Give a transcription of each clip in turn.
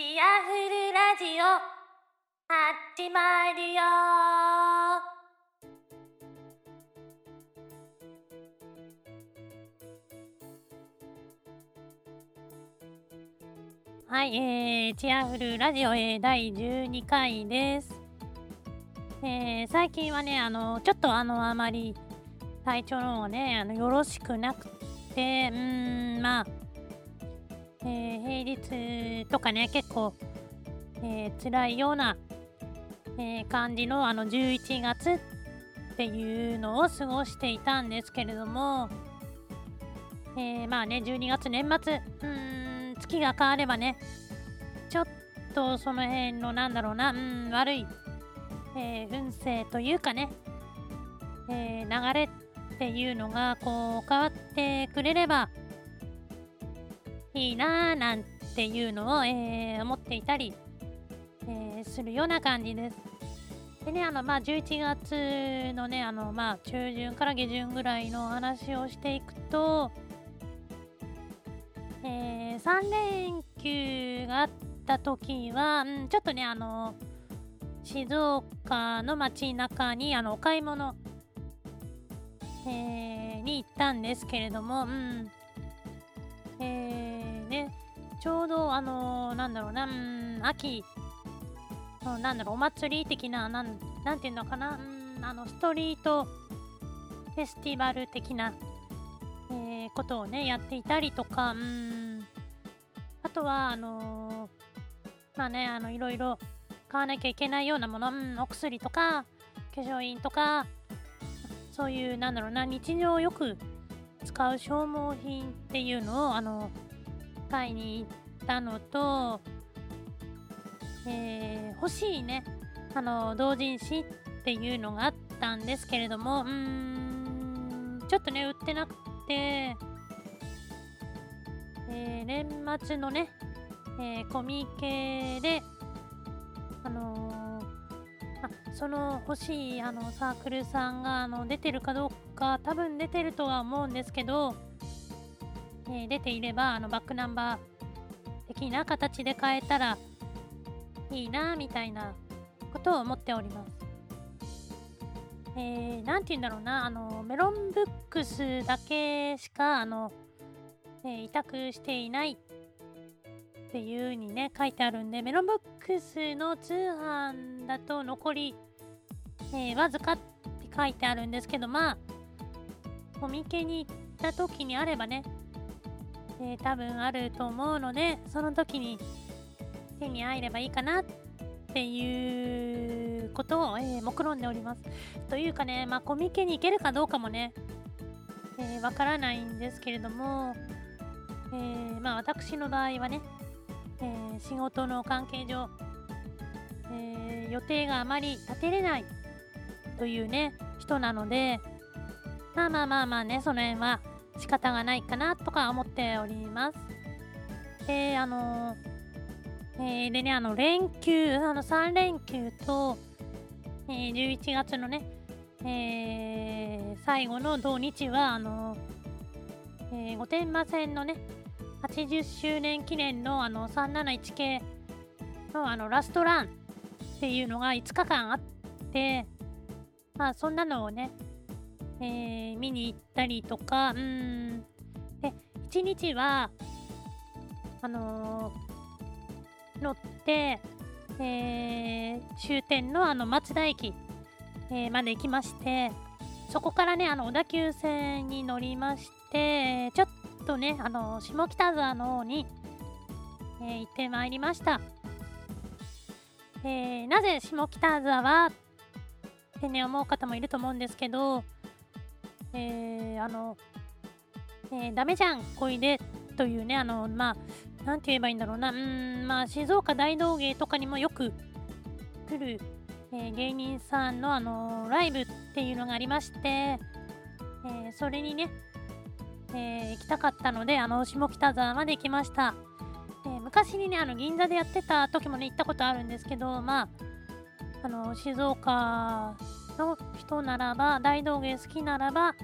チアフルラジオ始まるよはい、えー、チアフルラジオ、えー、第12回です。えー、最近はね、あの、ちょっとあの、あまり体調の方ね、あの、よろしくなくて、うん、まあ、えー平日とかね、結構、えー辛いような、えー感じのあの11月っていうのを過ごしていたんですけれども、えーまあね、12月年末、うん、月が変わればね、ちょっとその辺のなんだろうな、うん、悪い、えー運勢というかね、えー流れっていうのがこう変わってくれればいいなぁなんていうのを、えー思っていたり、えーするような感じです。でね、あの、まあ、11月のね、あの、まあ、中旬から下旬ぐらいの話をしていくと、え3連休があった時は、うん、ちょっとね、あの、静岡の街中に、あの、お買い物、えーに行ったんですけれども、うん、えー、ちょうど、あのなんだろうな、うん、秋の、なんだろう、お祭り的な、なん、なんていうのかな、ん、あの、ストリートフェスティバル的な、えーことをね、やっていたりとか、ん、あとは、あのーまあね、あの、いろいろ買わなきゃいけないようなもの、ん、お薬とか、化粧品とか、そういう、なんだろうな、日常よく使う消耗品っていうのを、あの、買いに行ったのと、えー欲しいね、あの、同人誌っていうのがあったんですけれども、うーん、ちょっとね、売ってなくて、えー年末のね、えーコミケで、あのーあその欲しいあのサークルさんがあの出てるかどうか多分出てるとは思うんですけど、えー出ていればあのバックナンバー的な形で変えたらいいなみたいなことを思っております。えー、て言うんだろうな、あの、メロンブックスだけしか、あの、えー委託していないっていう風にね、書いてあるんで、メロンブックスの通販だと残り、えーわずかって書いてあるんですけど、まあ、コミケに行った時にあればね、えー多分あると思うので、その時に手に入ればいいかなっていうことを、えー目論んでおります。というかね、まあ、コミケに行けるかどうかもね、えーわからないんですけれども、えーまあ、私の場合はね、え仕事の関係上、え予定があまり立てれないというね、人なので、まあまあまあまあね、その辺は仕方がないかなとか思っております。で、あのえーでね、あの、連休、あの、3連休と、えー11月のね、えー最後の土日は、あのえー御殿場線のね、80周年記念のあの371系のあのラストランっていうのが5日間あって、まあそんなのをね、えー見に行ったりとか、うん、で、1日は、あのー乗って、えー終点のあの松田駅、えーまで行きまして、そこからね、あの小田急線に乗りまして、ちょっとね、あの下北沢の方に、えー行ってまいりました。えーなぜ下北沢ってね、思う方もいると思うんですけど、えーあの、えーダメじゃん、こいでというね、あの、まあ、なんて言えばいいんだろうな、うん、まあ、静岡大道芸とかにもよく来る、えー芸人さんの、あのライブっていうのがありまして、えーそれにね、えー行きたかったので、あの、下北沢まで行きました。えー昔にね、あの、銀座でやってた時もね、行ったことあるんですけど、まあ、あの、静岡の人ならば、大道芸好きならば、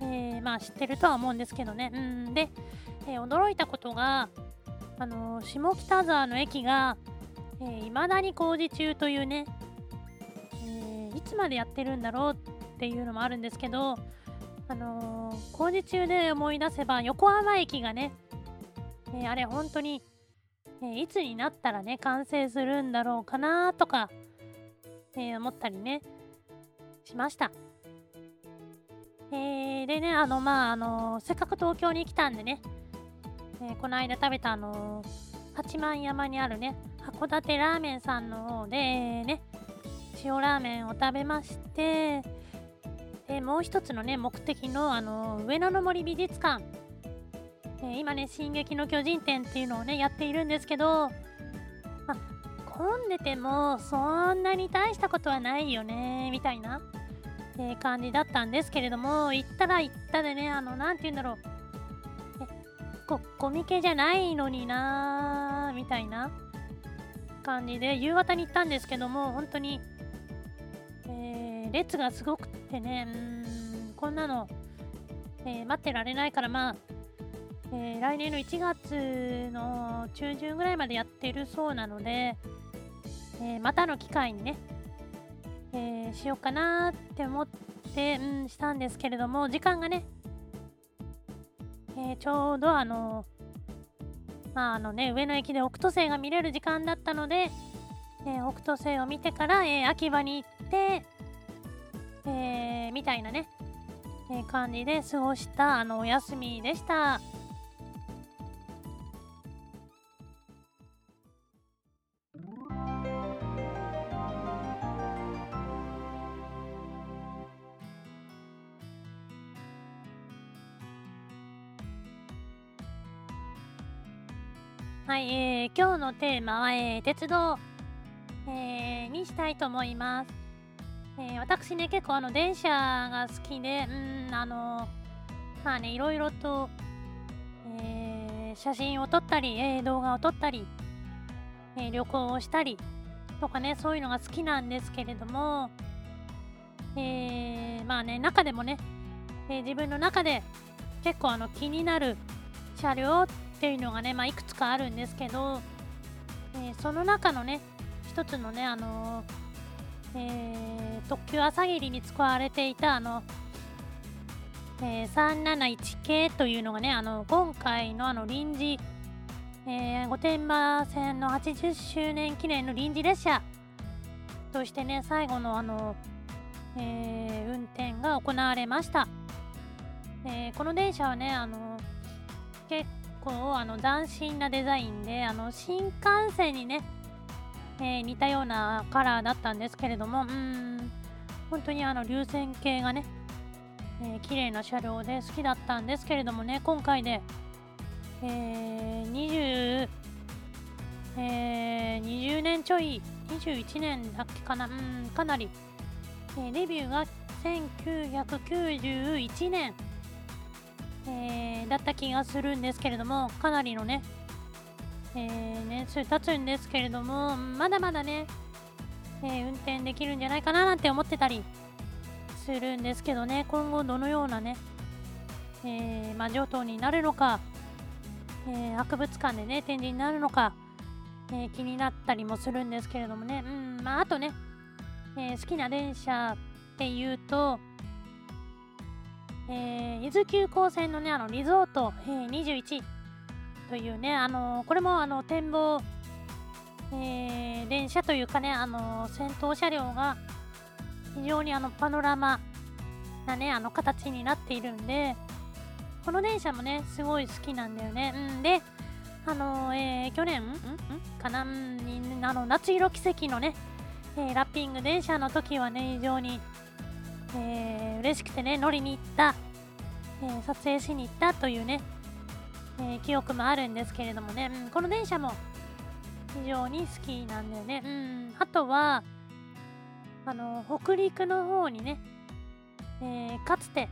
えーまあ知ってるとは思うんですけどね。うんで、えー驚いたことが、あの下北沢の駅がいま、えー、未だに工事中というね、え、いつまでやってるんだろうっていうのもあるんですけど、あの、工事中で思い出せば横浜駅がね、えあれ本当に、えいつになったらね完成するんだろうかなとか、え思ったりねしました。えー、でね、あの、まあ、あのせっかく東京に来たんでね、えー、この間食べた、あの八幡山にあるね、函館ラーメンさんの方で、ね、塩ラーメンを食べまして、でもう一つのね、目的の、あの上野の森美術館、え、今ね、進撃の巨人展っていうのをね、やっているんですけど、混んでても、そんなに大したことはないよね、みたいな。え、感じだったんですけれども行ったら行ったでねあの何て言うんだろうえこコミケじゃないのになーみたいな感じで夕方に行ったんですけども本当に、えー、列がすごくってねうんこんなの、えー、待ってられないからまあえー、来年の1月の中旬ぐらいまでやってるそうなので、えー、またの機会にね、えー、しようかなって思って、うん、したんですけれども、時間がね、えー、ちょうどあの、まああのね、上野駅で北斗星が見れる時間だったので、えー、北斗星を見てから、え秋葉に行って、えーみたいなね、え感じで過ごしたあのお休みでした。今日のテーマは、えー、鉄道、えー、にしたいと思います。えー、私ね、結構あの電車が好きで、うん、あのまあね、いろいろと、えー、写真を撮ったり、えー、動画を撮ったり、えー、旅行をしたりとかね、そういうのが好きなんですけれども、えー、まあね、中でもね、えー、自分の中で結構あの気になる車両っていうのがね、まあ、いくつかあるんですけど、えー、その中のね一つのねあのー、えー、特急朝霧に使われていたあの、えー、371系というのがねあの今回のあの臨時、えー、御殿場線の80周年記念の臨時列車としてね最後のあの、え、運転が行われました、え、この電車はねあの結構あの斬新なデザインであの新幹線にね、えー、似たようなカラーだったんですけれどもうん本当にあの流線形がね、えー、綺麗な車両で好きだったんですけれどもね今回で、えー、20えー、20年ちょい21年だっけかなうんかなり、えー、デビューが1991年。えー、だった気がするんですけれども、かなりのね、えー、年数経つんですけれども、まだまだね、えー、運転できるんじゃないかななんて思ってたりするんですけどね、今後どのようなね、えー、まあ、上等になるのか、えー、博物館でね、展示になるのか、え、気になったりもするんですけれどもね、うん、まあ、あとね、え、好きな電車っていうと、えー、伊豆急行線のね、あの、リゾート、えー、21というね、あのー、これもあの、展望、えー、電車というかね、あのー、先頭車両が非常にあの、パノラマなね、あの、形になっているんで、この電車もね、すごい好きなんだよね。うんで、あのえー、去年、んんかなに、あの、夏色奇跡のね、えー、ラッピング電車の時はね、非常に、えー、嬉しくてね、乗りに行った、えー、撮影しに行ったというね、えー、記憶もあるんですけれどもね、うん、この電車も非常に好きなんだよね。うん、あとは、あの、北陸の方にね、えー、かつて、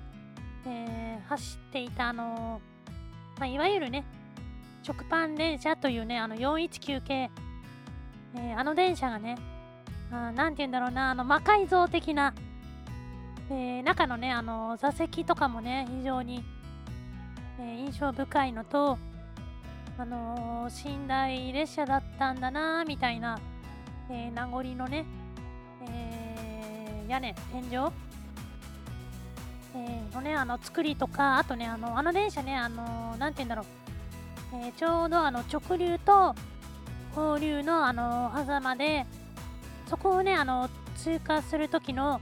え、走っていた、あのまあ、いわゆるね、食パン電車というね、あの419系、え、あの電車がね、あなんて言うんだろうな、あの魔改造的な、えー、中のね、あの座席とかもね、非常に、えー、印象深いのと、あのー、寝台列車だったんだなみたいな、えー、名残のね、えー、屋根天井、えー、のねあの作りとかあとねあのあの電車ねあのー、て言うんだろう、えー、ちょうどあの直流と放流のあの狭間でそこをねあの通過する時の、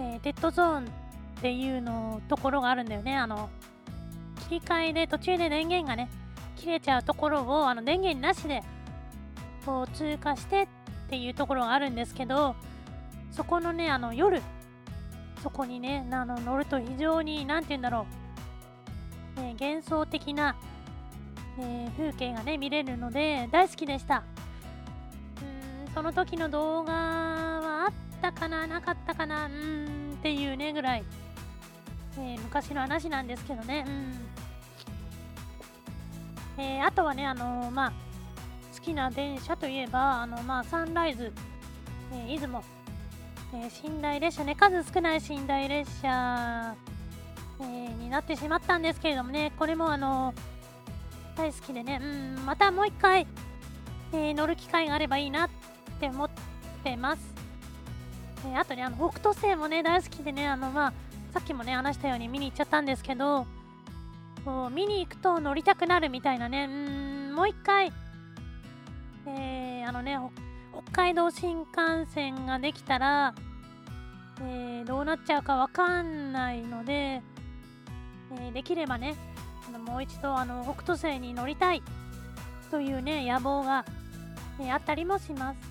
えー、デッドゾーンっていうのところがあるんだよね。あの切り替えで途中で電源がね切れちゃうところをあの電源なしでこう通過してっていうところがあるんですけどそこのねあの夜そこにねあの乗ると非常に何て言うんだろう、え、幻想的なえ、風景がね見れるので大好きでした。うんその時の動画たかななかったかなうんっていうねぐらい、えー、昔の話なんですけどねうん、えー、あとはねあのー、まあ好きな電車といえばあのまあサンライズ、え出雲、え寝台列車ね数少ない寝台列車、えになってしまったんですけれどもねこれもあの大好きでね、うん、またもう一回、え、乗る機会があればいいなって思ってます。え、あとね、あの北斗星もね、大好きでね、あのまあ、さっきもね、話したように見に行っちゃったんですけど、こう見に行くと乗りたくなるみたいなね、うん、もう一回、えー、あのね、北海道新幹線ができたら、えー、どうなっちゃうかわかんないので、えー、できればね、あのもう一度あの北斗星に乗りたいというね野望が、えあったりもします、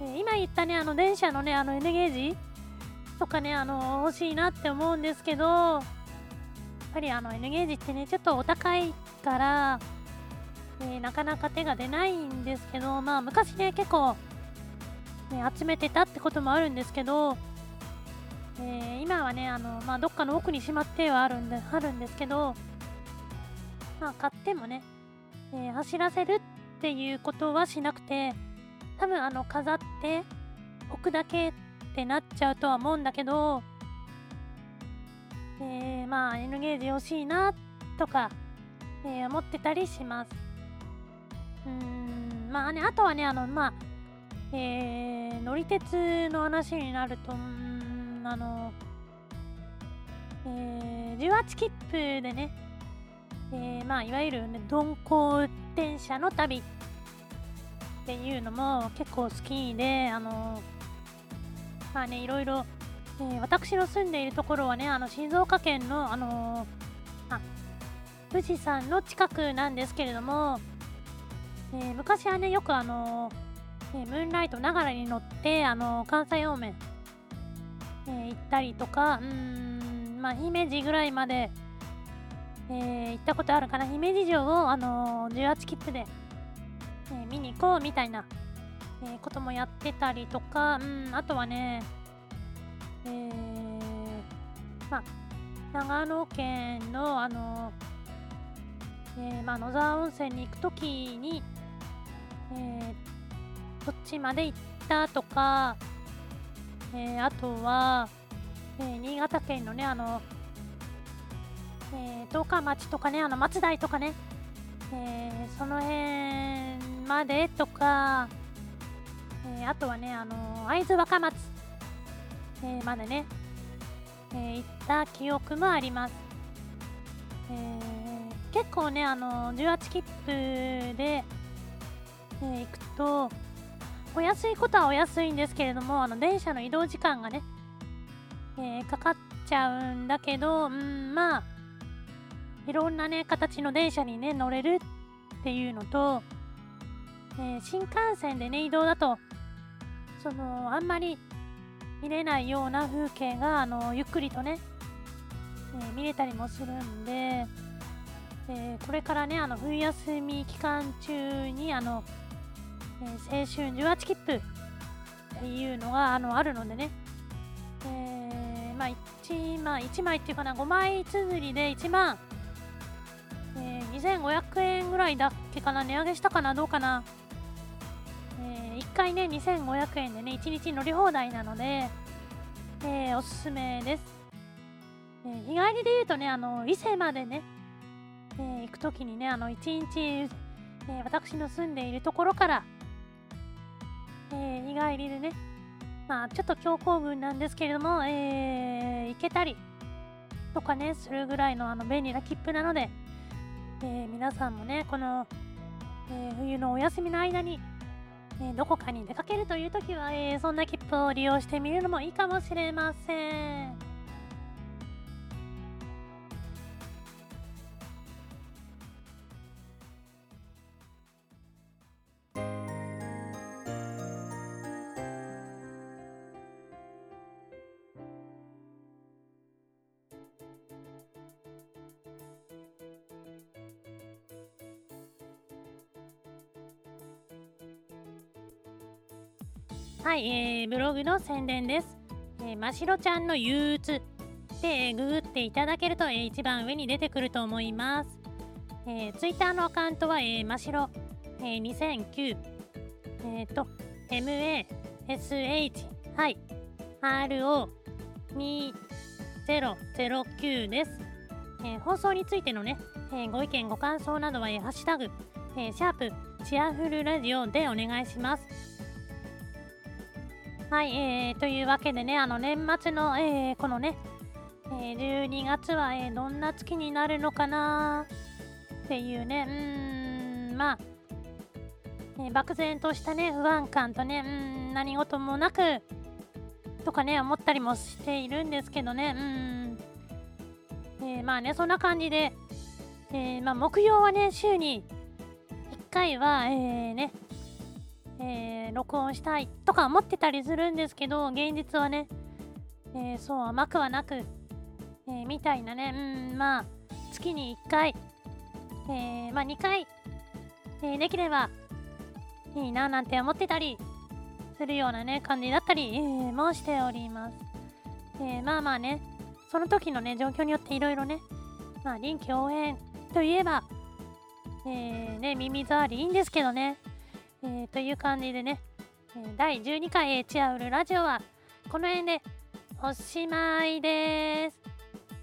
今言ったねあの電車のねあの N ゲージとかねあの欲しいなって思うんですけどやっぱりあの N ゲージってねちょっとお高いから、え、なかなか手が出ないんですけどまあ昔ね結構、ね、集めてたってこともあるんですけどえー、今はね、あのまあ、どっかの奥にしまってはあるんであるんですけど、まあ、買ってもね、えー、走らせるっていうことはしなくて、多分あの飾って置くだけってなっちゃうとは思うんだけど、えー、まあ N ゲージ欲しいなとか、えー、思ってたりします。うん、まあね、あとはね、あの、まあ、えー、乗り鉄の話になると、ん、あの、えー、18切符でね、えー、まあ、いわゆる、ね、鈍行電車の旅っっていうのも結構好きで、あのまあね、いろいろ、えー、私の住んでいるところはね、あの静岡県の、あのあ富士山の近くなんですけれども、えー、昔はね、よくあのえー、ムーンライトながらに乗って、あの関西方面、えー、行ったりとか、うん、まあ、姫路ぐらいまで、えー、行ったことあるかな。姫路城を、あのー、18切符で、見に行こうみたいな、えこともやってたりとか、うん、あとはね、えー、まあ、長野県の、あのえまあ、野沢温泉に行くときに、えこっちまで行ったとか、えあとは、え新潟県のね、あのえー、十日町とかね、あの松代とかね、えー、その辺までとか、えー、あとはね、あの会津若松、えまでね、え行った記憶もあります。え結構ね、あの18切符で、え行くと、お安いことはお安いんですけれども、あの電車の移動時間がね、えかかっちゃうんだけど、うん、まあ、いろんなね、形の電車にね、乗れるっていうのと、えー、新幹線でね、移動だと、その、あんまり見れないような風景が、あの、ゆっくりとね、えー、見れたりもするんで、えー、これからね、あの、冬休み期間中に、あの、え青春18切符っていうのが、あの、あるのでね、えまあ、1枚、1枚っていうかな、5枚綴りで1万えー、2500円ぐらいだっけかな値上げしたかなどうかな、回ね2500円でね1日乗り放題なので、えー、おすすめです、え日帰りで言うとねあの伊勢までね、えー、行く時にねあの1日、えー、私の住んでいるところから、えー、日帰りでねまあちょっと強行軍なんですけれども、え行けたりとかねするぐらいのあの便利な切符なので、え皆さんもねこの、え冬のお休みの間にえどこかに出かけるという時は、えそんな切符を利用してみるのもいいかもしれません。はい、えー、ブログの宣伝です。えー、ましろちゃんの憂鬱で、ググっていただけると、えー、一番上に出てくると思います。えー、ツイッターのアカウントは、えー、ましろ、えー、2009、えっ、ー、と、MASH、はい、RO2009 です。えー、放送についてのね、えー、ご意見、ご感想などは、えー、ハッシュタグ、えー、シャープチアフルラジオでお願いします。はい、えー、というわけでね、あの年末の、えー、このね、えー、12月は、えー、どんな月になるのかなっていうね、うーん、まあ、えー、漠然としたね、不安感とね、うん、何事もなく、とかね、思ったりもしているんですけどね、うん、えー、まあね、そんな感じで、えー、まあ、木曜はね、週に1回は、えー、ね、えー、録音したいとか思ってたりするんですけど、現実はね、えー、そう甘くはなく、えー、みたいなね、うん、まあ、月に1回、えまあ2回、えできればいいななんて思ってたりするようなね、感じだったり、えもしております。えまあまあね、その時のね、状況によっていろいろね、まあ臨機応変といえば、えー、ね、耳障りいいんですけどね、えー、という感じでね、第12回、エチアウルラジオはこの辺でおしまいです。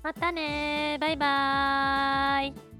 またねバイバーイ。